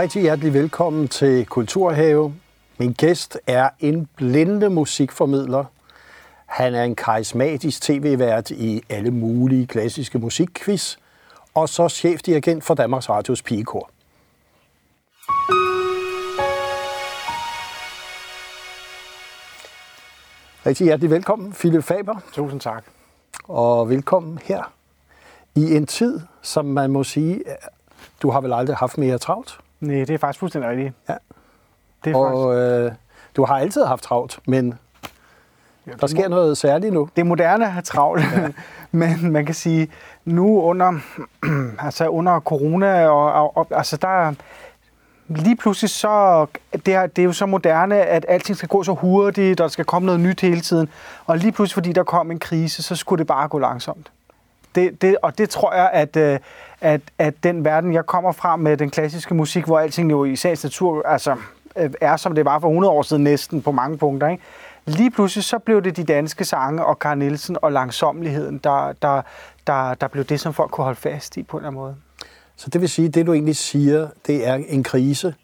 Rigtig hjertelig velkommen til Kulturhave. Min gæst er en blinde musikformidler. Han er en karismatisk tv-vært i alle mulige klassiske musikquiz, og så chefdirigent for Danmarks Radios Pigekor. Rigtig hjertelig velkommen, Philip Faber. Tusind tak. Og velkommen her i en tid, som man må sige, du har vel aldrig haft mere travlt? Nej, det er faktisk fuldstændig rigtigt. Ja. Det er Og øh, du har altid haft travlt, men Ja, der sker noget særligt nu. Det er moderne at have travlt, ja. men man kan sige, nu under, altså under corona, og, og, og altså der lige pludselig så, det er, det er jo så moderne, at alting skal gå så hurtigt, og der skal komme noget nyt hele tiden. Og lige pludselig, fordi der kom en krise, så skulle det bare gå langsomt. Det, det, og det tror jeg, at, øh, at, at den verden, jeg kommer fra med den klassiske musik, hvor alting jo i sagens natur altså, øh, er, som det var for 100 år siden næsten på mange punkter, ikke? Lige pludselig så blev det de danske sange og Carl Nielsen og langsomligheden, der, der, der, der blev det, som folk kunne holde fast i på en eller anden måde. Så det vil sige, at det du egentlig siger, det er en krise,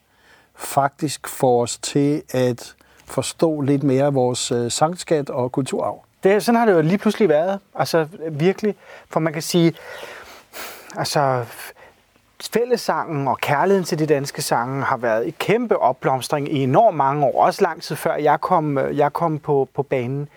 faktisk får os til at forstå lidt mere vores øh, sangskat og kulturarv. Det, sådan har det jo lige pludselig været. Altså virkelig. For man kan sige, altså fællessangen og kærligheden til de danske sange har været en kæmpe opblomstring i enormt mange år. Også lang tid før jeg kom, jeg kom på, på banen.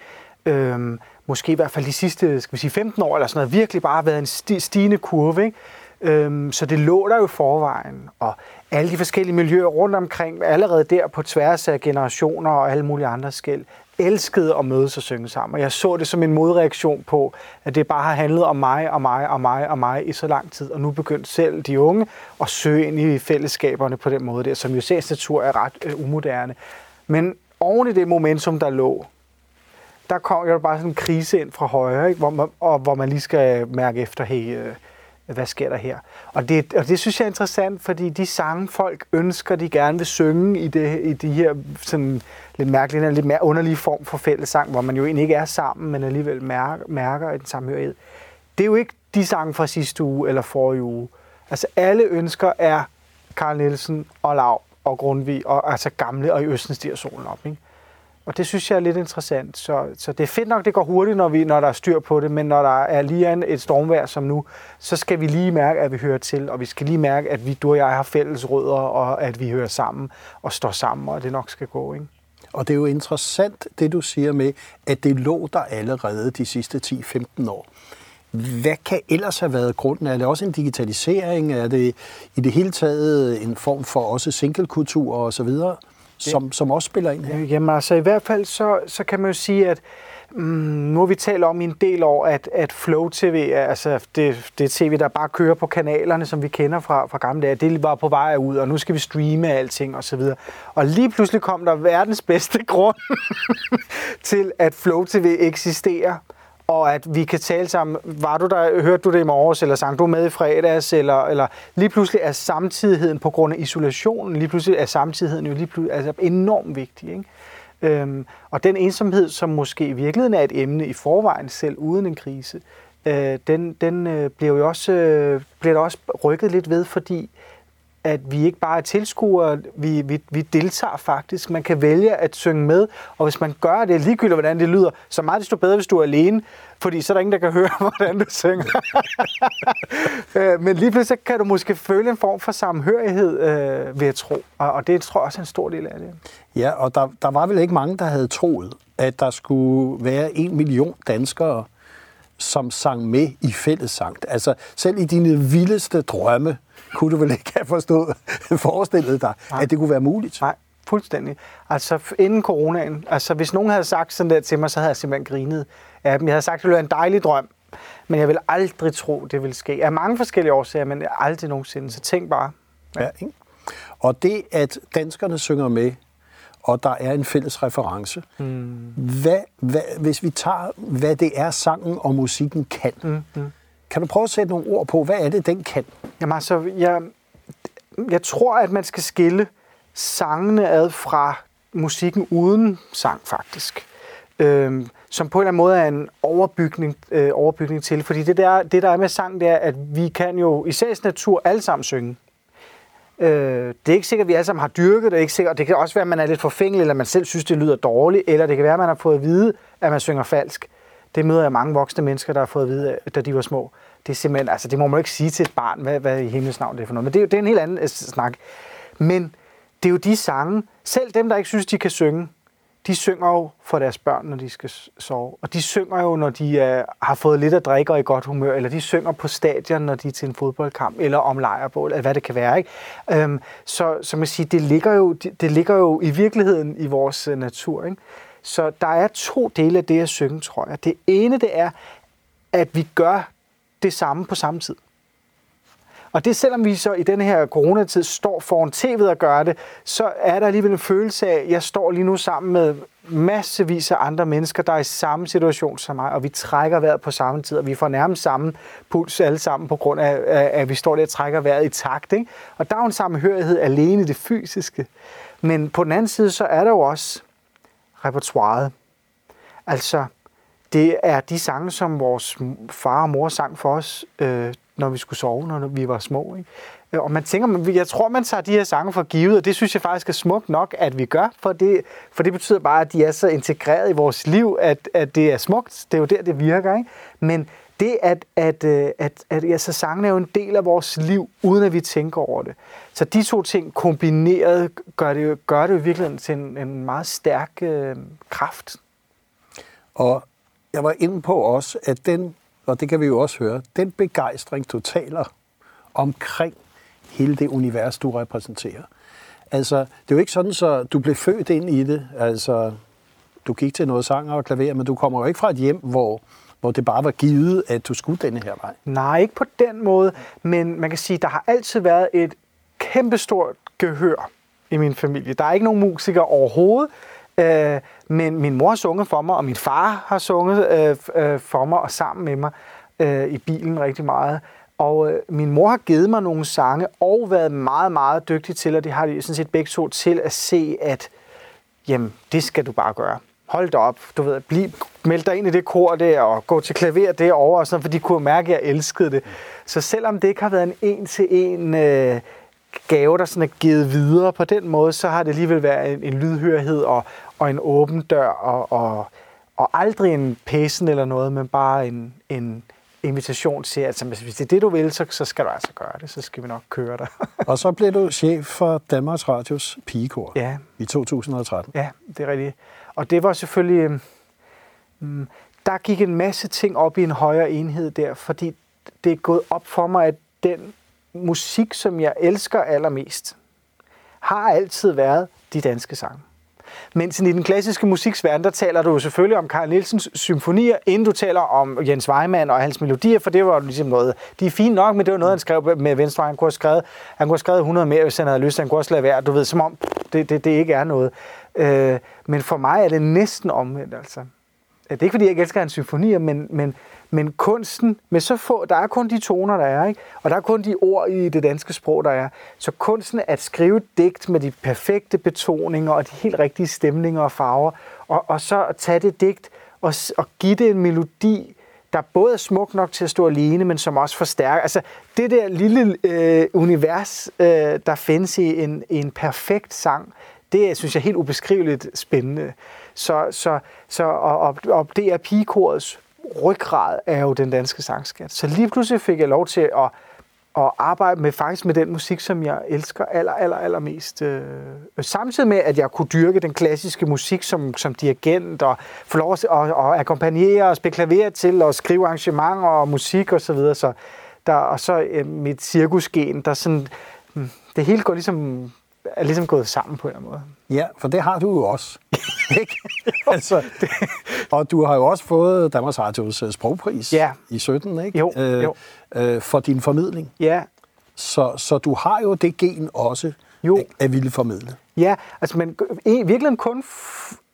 Øhm, måske i hvert fald de sidste skal vi sige, 15 år eller sådan noget. Virkelig bare været en stigende kurve. Ikke? Øhm, så det lå der jo forvejen. Og alle de forskellige miljøer rundt omkring, allerede der på tværs af generationer og alle mulige andre skæld, elskede at mødes og synge sammen. Og jeg så det som en modreaktion på, at det bare har handlet om mig og mig og mig og mig i så lang tid. Og nu begyndte selv de unge at søge ind i fællesskaberne på den måde der, som jo sagens natur er ret øh, umoderne. Men oven i det momentum, der lå, der kom jo bare sådan en krise ind fra højre, ikke? Hvor, man, og, hvor man lige skal mærke efter, hey, øh, hvad sker der her? Og det, og det synes jeg er interessant, fordi de sange, folk ønsker, de gerne vil synge i, det, i de her sådan, lidt mærkelige, lidt mere underlige form for fællessang, hvor man jo egentlig ikke er sammen, men alligevel mærker, mærker en samhørighed. Det er jo ikke de sange fra sidste uge eller forrige uge. Altså alle ønsker er Carl Nielsen og Lav og Grundtvig, og altså gamle og i Østen stiger solen op. Ikke? Og det synes jeg er lidt interessant. Så, så det er fedt nok, det går hurtigt, når, vi, når der er styr på det, men når der er lige en, et stormvejr som nu, så skal vi lige mærke, at vi hører til, og vi skal lige mærke, at vi, du og jeg har fælles rødder, og at vi hører sammen og står sammen, og det nok skal gå. Ikke? Og det er jo interessant, det du siger med, at det lå der allerede de sidste 10-15 år. Hvad kan ellers have været grunden? Er det også en digitalisering? Er det i det hele taget en form for også singlekultur og så videre, som, som også spiller ind her? Jamen altså i hvert fald så, så kan man jo sige, at mm, nu har vi talt om i en del år, at, at Flow TV, altså det, det tv, der bare kører på kanalerne, som vi kender fra, fra gamle dage, det var på vej ud, og nu skal vi streame alting og så videre. Og lige pludselig kom der verdens bedste grund til, at Flow TV eksisterer og at vi kan tale sammen. Var du der, hørte du det i morges, eller sang du med i fredags, eller, eller lige pludselig er samtidigheden på grund af isolationen, lige pludselig er samtidigheden jo lige pludselig altså enormt vigtig. Ikke? Øhm, og den ensomhed, som måske i virkeligheden er et emne i forvejen, selv uden en krise, øh, den, den øh, bliver jo også, øh, bliver der også rykket lidt ved, fordi at vi ikke bare er tilskuere, vi, vi, vi deltager faktisk. Man kan vælge at synge med, og hvis man gør det, ligegyldigt hvordan det lyder, så meget desto bedre, hvis du er alene, fordi så er der ingen, der kan høre, hvordan du synger. Øh, men lige pludselig kan du måske føle en form for samhørighed, øh, ved at tro, og, og det tror jeg også er en stor del af det. Ja, og der, der var vel ikke mange, der havde troet, at der skulle være en million danskere, som sang med i fællessang. Altså selv i dine vildeste drømme, kunne du vel ikke have forstået, forestillet dig, Nej. at det kunne være muligt? Nej, fuldstændig. Altså inden coronaen, altså hvis nogen havde sagt sådan der til mig, så havde jeg simpelthen grinet af dem. Jeg havde sagt, at det ville være en dejlig drøm, men jeg vil aldrig tro, det vil ske. Af mange forskellige årsager, men aldrig nogensinde. Så tænk bare. Ja. Ja, ikke? Og det, at danskerne synger med, og der er en fælles reference. Mm. Hvad, hvad, hvis vi tager, hvad det er, sangen og musikken kan, mm, mm kan du prøve at sætte nogle ord på, hvad er det, den kan? Jamen altså, jeg, jeg tror, at man skal skille sangene ad fra musikken uden sang, faktisk. Øhm, som på en eller anden måde er en overbygning, øh, overbygning til. Fordi det der, det, der er med sang, det er, at vi kan jo i sagens natur alle sammen synge. Øh, det er ikke sikkert, at vi alle sammen har dyrket det. Er ikke sikkert. Det kan også være, at man er lidt forfængelig, eller man selv synes, det lyder dårligt. Eller det kan være, at man har fået at vide, at man synger falsk. Det møder jeg mange voksne mennesker, der har fået at vide, øh, da de var små. Det er simpelthen, altså det må man ikke sige til et barn, hvad, hvad i himlens navn det er for noget. Men det er det er en helt anden øh, snak. Men det er jo de sange, selv dem, der ikke synes, de kan synge, de synger jo for deres børn, når de skal sove. Og de synger jo, når de uh, har fået lidt at drikke og i godt humør, eller de synger på stadion, når de er til en fodboldkamp, eller om lejrebål, eller hvad det kan være. Ikke? Um, så, så man siger, det ligger, jo, det, det ligger jo i virkeligheden i vores uh, natur. Ikke? Så der er to dele af det at synge, tror jeg. Det ene, det er, at vi gør det samme på samme tid. Og det selvom vi så i den her coronatid står foran tv'et og gør det, så er der alligevel en følelse af, at jeg står lige nu sammen med massevis af andre mennesker, der er i samme situation som mig, og vi trækker vejret på samme tid, og vi får nærmest samme puls alle sammen på grund af, at vi står der og trækker vejret i takt. Ikke? Og der er jo en sammenhørighed alene i det fysiske. Men på den anden side, så er der jo også repertoireet. Altså, det er de sange, som vores far og mor sang for os, øh, når vi skulle sove, når vi var små. Ikke? Øh, og man tænker, jeg tror, man tager de her sange for givet, og det synes jeg faktisk er smukt nok, at vi gør, for det, for det betyder bare, at de er så integreret i vores liv, at, at det er smukt. Det er jo der, det virker. Ikke? Men det, at, at, øh, at, at, at altså, sangen er jo en del af vores liv, uden at vi tænker over det. Så de to ting kombineret gør det, gør det jo virkelig til en, en meget stærk øh, kraft. Og jeg var inde på også, at den, og det kan vi jo også høre, den begejstring, du taler omkring hele det univers, du repræsenterer. Altså, det er jo ikke sådan, så du blev født ind i det. Altså, du gik til noget sang og klaver, men du kommer jo ikke fra et hjem, hvor, hvor det bare var givet, at du skulle denne her vej. Nej, ikke på den måde, men man kan sige, der har altid været et kæmpestort gehør i min familie. Der er ikke nogen musikere overhovedet, Øh, men min mor har sunget for mig, og min far har sunget øh, øh, for mig og sammen med mig øh, i bilen rigtig meget. Og øh, min mor har givet mig nogle sange og været meget, meget dygtig til, og det har de sådan set begge to til at se, at jamen, det skal du bare gøre. Hold dig op, du ved, bliv, meld dig ind i det kor der, og gå til klaver derovre, og sådan, for de kunne mærke, at jeg elskede det. Så selvom det ikke har været en en-til-en øh, gave, der sådan er givet videre på den måde, så har det alligevel været en, en lydhørhed og, og en åben dør, og, og, og aldrig en pæsen eller noget, men bare en, en invitation til, at hvis det er det, du vil, så, så skal du altså gøre det. Så skal vi nok køre dig. og så blev du chef for Danmarks Radios pigekor ja. i 2013. Ja, det er rigtigt. Og det var selvfølgelig... Um, der gik en masse ting op i en højere enhed der, fordi det er gået op for mig, at den musik, som jeg elsker allermest, har altid været de danske sange. Mens i den klassiske musiksverden, der taler du selvfølgelig om Carl Nielsens symfonier, inden du taler om Jens Weimann og hans melodier, for det var ligesom noget, de er fine nok, men det var noget, han skrev med venstre. Han kunne have skrevet, han kunne have skrevet 100 mere, hvis han havde lyst. Han kunne også lade være, du ved, som om det, det, det ikke er noget. Øh, men for mig er det næsten omvendt, altså. Øh, det er ikke, fordi jeg ikke elsker hans symfonier, men, men, men kunsten, med så få, der er kun de toner, der er, ikke? og der er kun de ord i det danske sprog, der er. Så kunsten at skrive et digt med de perfekte betoninger og de helt rigtige stemninger og farver, og, og så at tage det digt og, og give det en melodi, der både er smuk nok til at stå alene, men som også forstærker. Altså det der lille øh, univers, øh, der findes i en, i en perfekt sang, det synes jeg er helt ubeskriveligt spændende. Så, så, så og, og, og det er pigekorets ryggrad er jo den danske sangskat. Så lige pludselig fik jeg lov til at, at arbejde med faktisk med den musik, som jeg elsker aller, aller, aller mest. Øh, samtidig med, at jeg kunne dyrke den klassiske musik som, som dirigent, og få lov at, at, at akkompagnere og spille til, og skrive arrangementer og musik osv. Så, videre. så der, og så øh, mit cirkusgen, der sådan, mm, det hele går ligesom er ligesom gået sammen på en eller anden måde. Ja, for det har du jo også. ikke? altså, det, og du har jo også fået Danmarks Radios øh, sprogpris ja. i 17, ikke? Jo, øh, jo. Øh, for din formidling. Ja. Så, så du har jo det gen også jo. At, at ville formidle. Ja, altså men virkelig kun,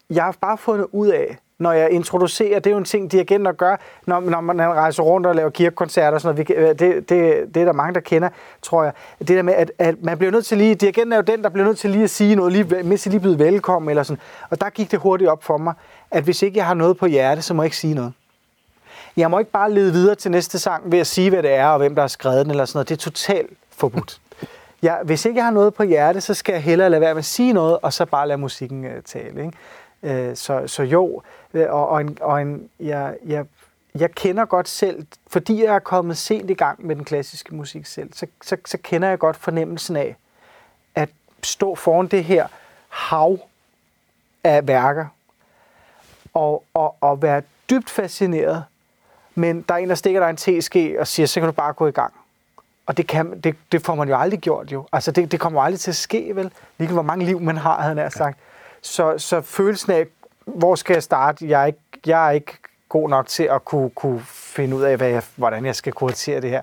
jeg har bare fundet ud af, når jeg introducerer, det er jo en ting, dirigenter gør, når, når man rejser rundt og laver kirkekoncerter og sådan noget. Øh, det, det, det er der mange, der kender, tror jeg. Det der med, at, at man bliver nødt til lige, dirigenten er jo den, der bliver nødt til lige at sige noget, lige, mens jeg lige blevet velkommen eller sådan. Og der gik det hurtigt op for mig, at hvis ikke jeg har noget på hjerte, så må jeg ikke sige noget. Jeg må ikke bare lede videre til næste sang ved at sige, hvad det er, og hvem der har skrevet den eller sådan noget. Det er totalt forbudt. jeg, hvis ikke jeg har noget på hjerte, så skal jeg hellere lade være med at sige noget, og så bare lade musikken øh, tale. Ikke? Øh, så, så jo, øh, og, og, en, og en, jeg, jeg, jeg kender godt selv, fordi jeg er kommet sent i gang med den klassiske musik selv, så, så, så kender jeg godt fornemmelsen af, at stå foran det her hav af værker, og, og, og være dybt fascineret, men der er en, der stikker dig en teske og siger, så kan du bare gå i gang. Og det, kan, det, det får man jo aldrig gjort jo. Altså det, det kommer jo aldrig til at ske, vel? Lige hvor mange liv man har, havde han sagt. Så, så følelsen af, hvor skal jeg starte? Jeg er ikke, jeg er ikke god nok til at kunne, kunne finde ud af, hvad jeg, hvordan jeg skal kuratere det her.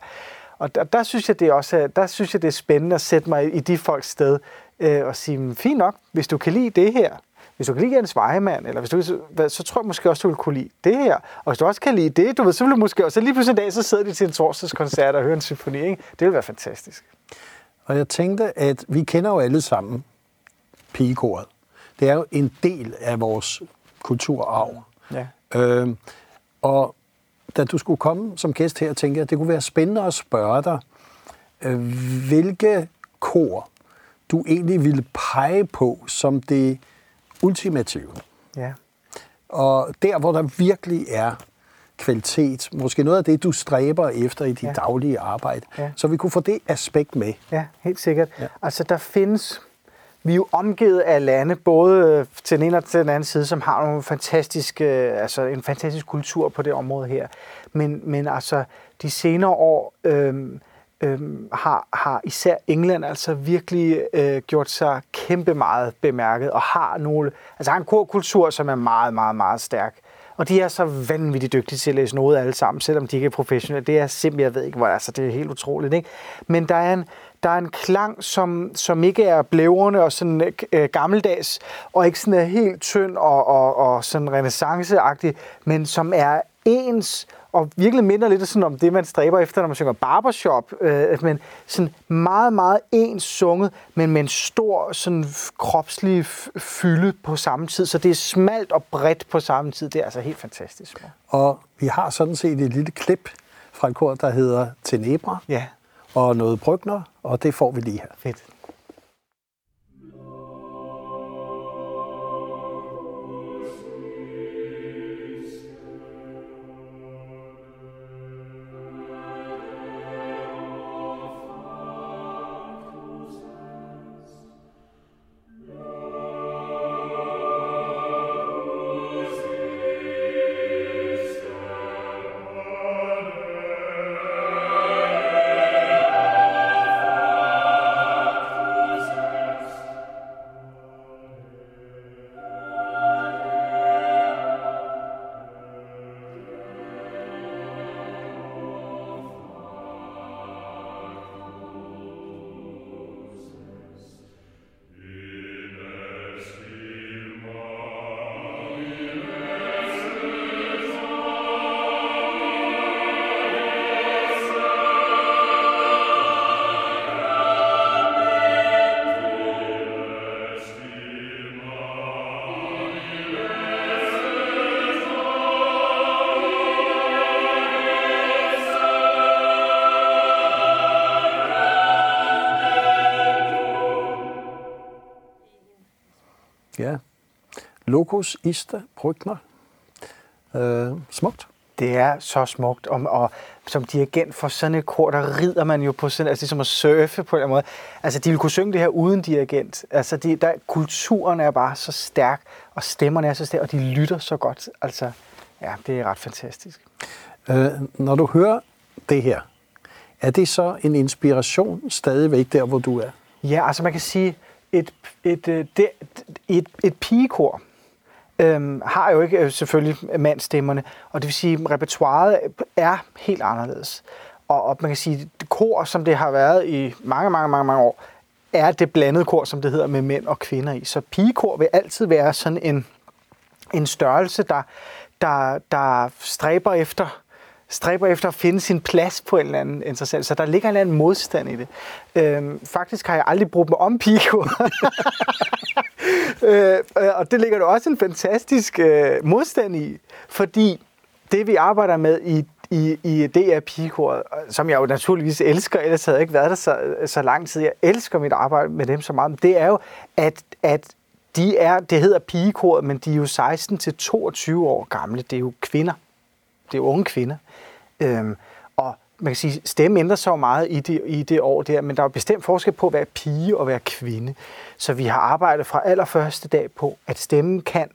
Og der, der, synes jeg, det er også, der synes jeg, det er spændende at sætte mig i de folks sted øh, og sige, fint nok, hvis du kan lide det her, hvis du kan lide Jens Weimann, eller hvis du, så tror jeg måske også, du vil kunne lide det her. Og hvis du også kan lide det, du ved, så vil du måske også, så lige pludselig en dag, så sidder de til en torsdagskoncert og hører en symfoni. Ikke? Det vil være fantastisk. Og jeg tænkte, at vi kender jo alle sammen pigekoret. Det er jo en del af vores kulturarv. Ja. Øhm, og da du skulle komme som gæst her, tænkte jeg, at det kunne være spændende at spørge dig, øh, hvilke kor du egentlig ville pege på som det ultimative. Ja. Og der, hvor der virkelig er kvalitet, måske noget af det, du stræber efter i dit ja. daglige arbejde, ja. så vi kunne få det aspekt med. Ja, helt sikkert. Ja. Altså, der findes... Vi er jo omgivet af lande, både til den ene og til den anden side, som har nogle fantastiske, øh, altså en fantastisk kultur på det område her. Men, men altså, de senere år... øhm, øhm, har, har især England altså virkelig øh, gjort sig kæmpe meget bemærket, og har nogle, altså har en kultur, som er meget, meget, meget stærk. Og de er så vanvittigt dygtige til at læse noget alle sammen, selvom de ikke er professionelle. Det er simpelthen, jeg ved ikke hvor, altså det er helt utroligt. Ikke? Men der er en, der er en klang, som, som ikke er blævrende og sådan øh, gammeldags, og ikke sådan er helt tynd og, og, og sådan renaissanceagtig, men som er ens og virkelig minder lidt sådan om det, man stræber efter, når man synger barbershop. Øh, men sådan meget, meget ens sunget, men med en stor sådan kropslig fylde på samme tid. Så det er smalt og bredt på samme tid. Det er altså helt fantastisk. Og vi har sådan set et lille klip fra et kor, der hedder Tenebra. Ja. Og noget Brygner, og det får vi lige her. Fedt. Locus ista Brückner. Øh, smukt. Det er så smukt, og, og som dirigent for sådan et kor, der rider man jo på sådan, altså det som at surfe på en måde. Altså de vil kunne synge det her uden dirigent. Altså de, der, kulturen er bare så stærk, og stemmerne er så stærke, og de lytter så godt. Altså ja, det er ret fantastisk. Øh, når du hører det her, er det så en inspiration stadigvæk der, hvor du er? Ja, altså man kan sige, et, et, et, et, et, et pigekor øhm, har jo ikke øh, selvfølgelig mandstemmerne, og det vil sige, at repertoiret er helt anderledes. Og, og man kan sige, at kor, som det har været i mange, mange, mange, mange år, er det blandede kor, som det hedder, med mænd og kvinder i. Så pigekor vil altid være sådan en, en størrelse, der, der, der stræber efter stræber efter at finde sin plads på en eller anden interessant. Så der ligger en eller anden modstand i det. Øhm, faktisk har jeg aldrig brugt mig om Pico. Øh, øh, og det ligger der også en fantastisk øh, modstand i, fordi det vi arbejder med i, i, i DR Pigekoret, som jeg jo naturligvis elsker, ellers havde jeg ikke været der så, så lang tid. Jeg elsker mit arbejde med dem så meget. Det er jo, at, at de er, det hedder pigekoret, men de er jo 16 til 22 år gamle. Det er jo kvinder. Det er unge kvinder. Øhm, og man kan sige, stemme ændrer sig meget i det, i det år der, men der er bestemt forskel på at være pige og være kvinde. Så vi har arbejdet fra allerførste dag på, at stemmen kan,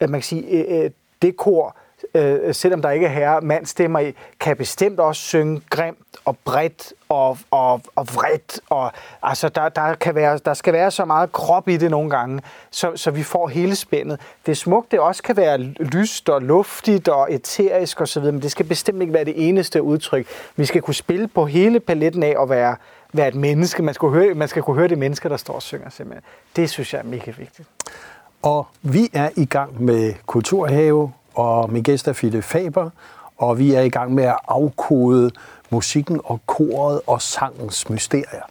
at man kan sige, øh, øh det kor, øh, selvom der ikke er herre mandstemmer i, kan bestemt også synge grimt og bredt og, og, og vredt. Og, altså, der, der, kan være, der skal være så meget krop i det nogle gange, så, så vi får hele spændet. Det er smukt, det også kan være lyst og luftigt og eterisk osv., men det skal bestemt ikke være det eneste udtryk. Vi skal kunne spille på hele paletten af at være, være et menneske. Man skal, høre, man skal kunne høre det menneske, der står og synger simpelthen. Det synes jeg er mega vigtigt. Og vi er i gang med Kulturhave og min gæst er Philip Faber, og vi er i gang med at afkode musikken og koret og sangens mysterier.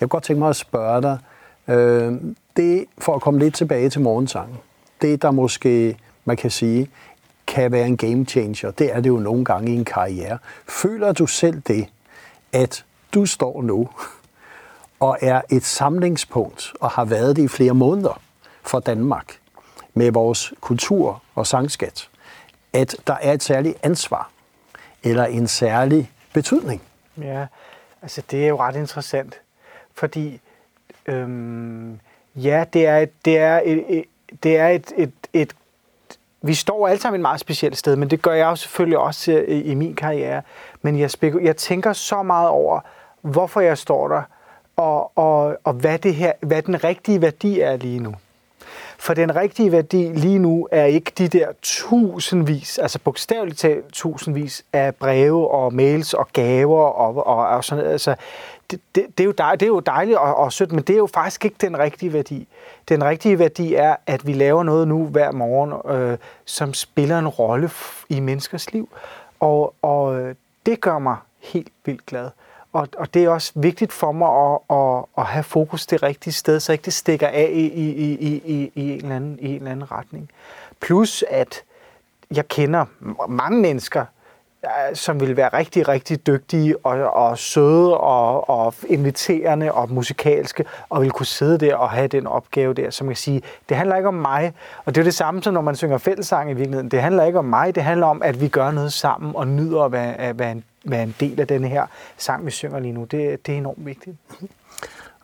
Jeg kunne godt tænke mig at spørge dig, øh, det for at komme lidt tilbage til morgensangen, det der måske, man kan sige, kan være en game changer, det er det jo nogle gange i en karriere. Føler du selv det, at du står nu og er et samlingspunkt og har været det i flere måneder for Danmark? Med vores kultur og sangskat, at der er et særligt ansvar eller en særlig betydning. Ja, altså det er jo ret interessant, fordi øhm, ja, det er, et, det er, et, et, det er et, et, et vi står alle sammen et meget specielt sted, men det gør jeg jo selvfølgelig også i, i min karriere. Men jeg, jeg tænker så meget over, hvorfor jeg står der, og, og, og hvad, det her, hvad den rigtige værdi er lige nu. For den rigtige værdi lige nu er ikke de der tusindvis, altså bogstaveligt talt tusindvis af breve og mails og gaver og, og, og sådan noget. Altså, det, det, det, er jo dejligt, det er jo dejligt og, og sødt, men det er jo faktisk ikke den rigtige værdi. Den rigtige værdi er, at vi laver noget nu hver morgen, øh, som spiller en rolle i menneskers liv. Og, og øh, det gør mig helt vildt glad. Og, og det er også vigtigt for mig at, at, at have fokus det rigtige sted, så ikke det stikker af i, i, i, i, i, en, eller anden, i en eller anden retning. Plus at jeg kender mange mennesker, Øh, som vil være rigtig, rigtig dygtige og, og søde og, og inviterende og musikalske, og vil kunne sidde der og have den opgave der, som jeg sige, det handler ikke om mig, og det er det samme som når man synger fællesang i virkeligheden. Det handler ikke om mig, det handler om, at vi gør noget sammen og nyder at være, at være, en, være en del af den her sang, vi synger lige nu. Det, det er enormt vigtigt.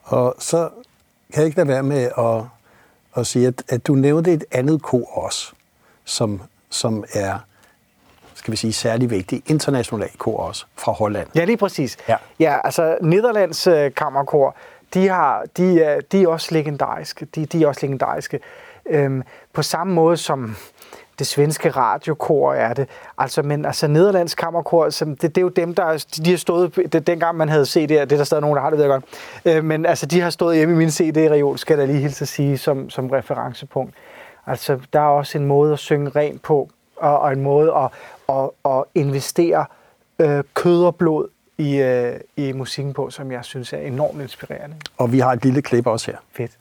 Og så kan jeg ikke lade være med at, at sige, at, at du nævnte et andet kor også, som, som er skal vi sige, særlig vigtig international kor også fra Holland. Ja, lige præcis. Ja, ja altså Nederlands øh, kammerkor, de, har, de, er, de er også legendariske. De, de er også legendariske. Øhm, på samme måde som det svenske radiokor er det. Altså, men altså Nederlands kammerkor, det, det, er jo dem, der de har stået, det, dengang man havde CD'er, det er der stadig nogen, der har det, ved jeg godt. Øh, men altså, de har stået hjemme i min CD-reol, skal der lige hilse at sige, som, som referencepunkt. Altså, der er også en måde at synge rent på, og, og en måde at, at, at investere øh, kød og blod i, øh, i musikken på, som jeg synes er enormt inspirerende. Og vi har et lille klip også her. Fedt.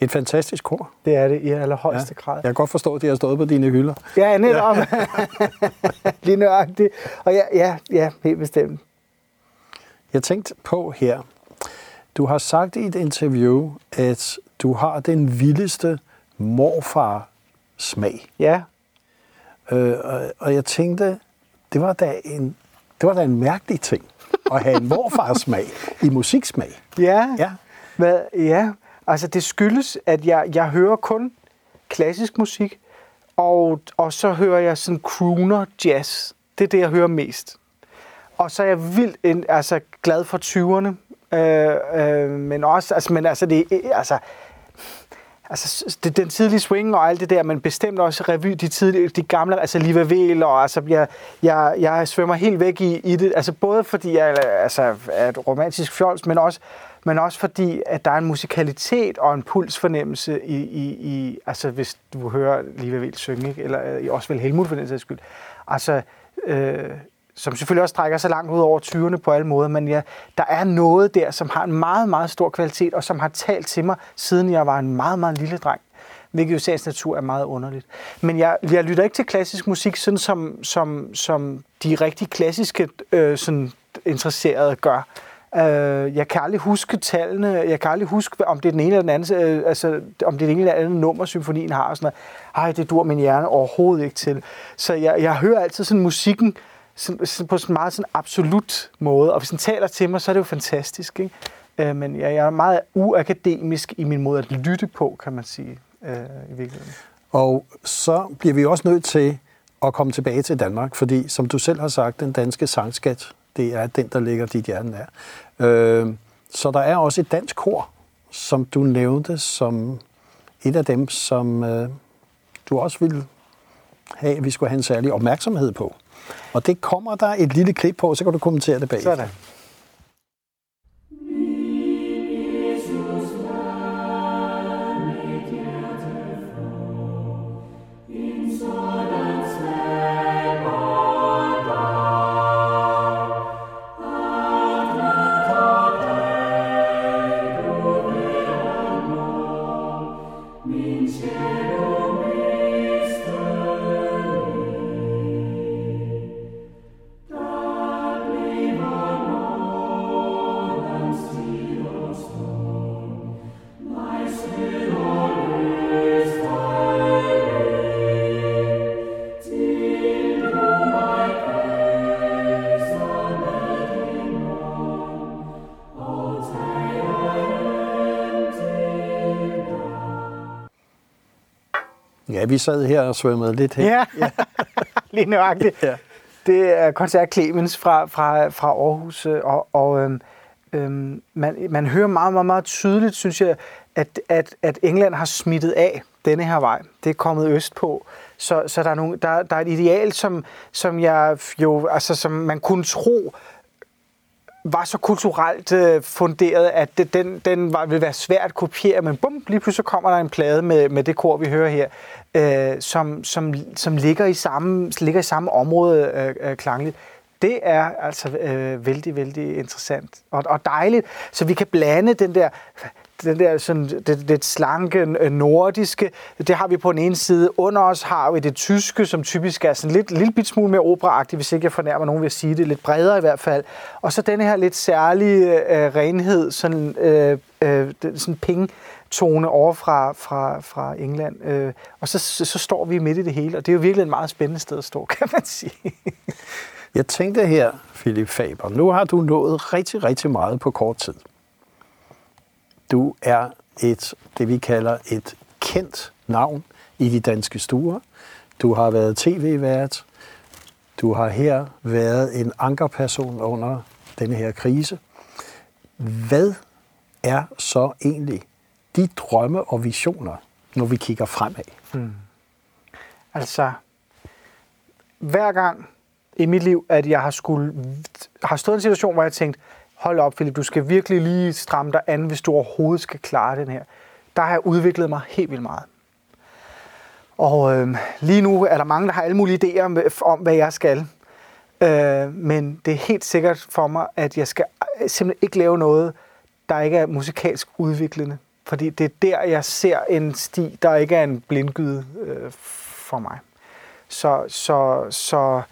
Et fantastisk kor. Det er det i allerhøjeste ja. grad. Jeg kan godt forstå, at de har stået på dine hylder. Ja, netop. Ja. Lige nøjagtigt. Og ja, ja, ja, helt bestemt. Jeg tænkte på her, du har sagt i et interview, at du har den vildeste morfar-smag. Ja. Øh, og, og jeg tænkte, det var da en, det var da en mærkelig ting at have en morfar-smag i musiksmag. Ja. Ja. Hvad, ja. Altså det skyldes, at jeg, jeg hører kun klassisk musik, og, og så hører jeg sådan crooner jazz. Det er det, jeg hører mest. Og så er jeg vildt en, altså, glad for 20'erne. Øh, øh, men også, altså, men altså, det, altså, altså, det, den tidlige swing og alt det der, men bestemt også revy, de, tidlige, de gamle, altså Liva Vel, og altså, jeg, jeg, jeg svømmer helt væk i, i det, altså både fordi jeg altså, er et romantisk fjols, men også, men også fordi, at der er en musikalitet og en pulsfornemmelse i, i, i altså hvis du hører Liva Vel synge, ikke? eller i også vel Helmut for den sags skyld. Altså, øh, som selvfølgelig også strækker sig langt ud over 20'erne på alle måder, men ja, der er noget der, som har en meget, meget stor kvalitet, og som har talt til mig, siden jeg var en meget, meget lille dreng hvilket jo sagens natur er meget underligt. Men jeg, jeg lytter ikke til klassisk musik, sådan som, som, som de rigtig klassiske øh, sådan interesserede gør. Øh, jeg kan aldrig huske tallene, jeg kan aldrig huske, om det er den ene eller den anden, øh, altså om det er den ene eller anden nummer, symfonien har, og sådan noget. Ej, det dur min hjerne overhovedet ikke til. Så jeg, jeg hører altid sådan musikken, sådan, på sådan en meget sådan absolut måde. Og hvis den taler til mig, så er det jo fantastisk. Ikke? Øh, men jeg, jeg er meget uakademisk i min måde at lytte på, kan man sige, øh, i virkeligheden. Og så bliver vi også nødt til at komme tilbage til Danmark, fordi som du selv har sagt, den danske sangskat, det er den, der ligger dit hjerte der. Øh, så der er også et dansk kor, som du nævnte som et af dem, som øh, du også ville have, at vi skulle have en særlig opmærksomhed på. Og det kommer der et lille klip på, så kan du kommentere det bag. Sådan. 明天 vi sad her og svømmede lidt her. Ja, ja. lige nøjagtigt. Ja. Det er koncert Clemens fra, fra, fra Aarhus, øh, og, og øhm, øhm, man, man hører meget, meget, meget tydeligt, synes jeg, at, at, at England har smittet af denne her vej. Det er kommet øst på. Så, så der, er nogle, der, der er et ideal, som, som jeg jo, altså som man kunne tro, var så kulturelt øh, funderet, at det, den, den var, ville være svært at kopiere, men bum, lige pludselig kommer der en plade med, med det kor, vi hører her, øh, som, som, som ligger, i samme, ligger i samme område øh, øh, klangligt. Det er altså øh, vældig, vældig interessant og, og dejligt, så vi kan blande den der den der sådan, det, det slanke øh, nordiske, det har vi på den ene side. Under os har vi det tyske, som typisk er sådan lidt, lille bit smule mere operaagtigt, hvis ikke jeg fornærmer nogen ved at sige det, lidt bredere i hvert fald. Og så den her lidt særlige øh, øh renhed, sådan, øh, øh, sådan ping tone over fra, fra, fra England. Øh, og så, så, så står vi midt i det hele, og det er jo virkelig et meget spændende sted at stå, kan man sige. Jeg tænkte her, Philip Faber, nu har du nået rigtig, rigtig meget på kort tid. Du er et, det vi kalder et kendt navn i de danske stuer. Du har været tv-vært. Du har her været en ankerperson under denne her krise. Hvad er så egentlig de drømme og visioner, når vi kigger fremad? Hmm. Altså, hver gang i mit liv, at jeg har, skulle, har stået i en situation, hvor jeg tænkte, tænkt, hold op, Philip, du skal virkelig lige stramme dig an, hvis du overhovedet skal klare den her. Der har jeg udviklet mig helt vildt meget. Og øh, lige nu er der mange, der har alle mulige idéer øh, om, hvad jeg skal. Øh, men det er helt sikkert for mig, at jeg skal øh, simpelthen ikke lave noget, der ikke er musikalsk udviklende. Fordi det er der, jeg ser en sti, der ikke er en blindgyde øh, for mig. Så, så, så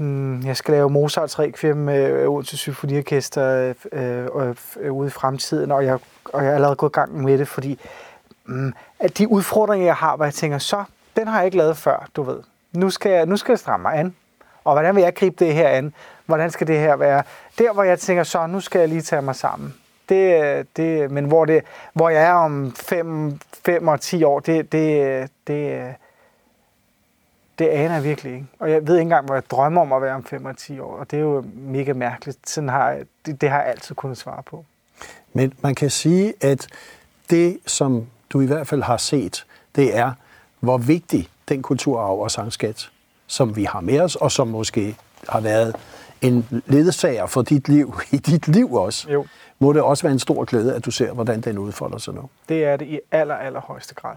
mm, jeg skal lave Mozarts Requiem øh, med Odense Symfoniorkester øh, øh, øh, ude i fremtiden, og jeg, og jeg er allerede gået i gang med det, fordi mm, at de udfordringer, jeg har, hvor jeg tænker, så, den har jeg ikke lavet før, du ved. Nu skal jeg, nu skal jeg stramme mig an. Og hvordan vil jeg gribe det her an? Hvordan skal det her være? Der, hvor jeg tænker, så nu skal jeg lige tage mig sammen. Det, det, men hvor, det, hvor jeg er om 5 og 10 år, det, det, det, det aner jeg virkelig ikke. Og jeg ved ikke engang, hvor jeg drømmer om at være om 5 og 10 år. Og det er jo mega mærkeligt. Sådan har jeg, det, det har jeg altid kunnet svare på. Men man kan sige, at det, som du i hvert fald har set, det er, hvor vigtig den kulturarv og sangskat, som vi har med os, og som måske har været en ledsager for dit liv, i dit liv også, Jo. må det også være en stor glæde, at du ser, hvordan den udfolder sig nu. Det er det i aller, aller højeste grad.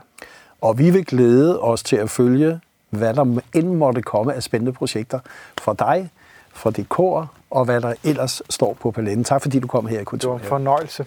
Og vi vil glæde os til at følge, hvad der end måtte komme af spændende projekter for dig, for dit kor, og hvad der ellers står på paletten. Tak fordi du kom her i Det var en fornøjelse.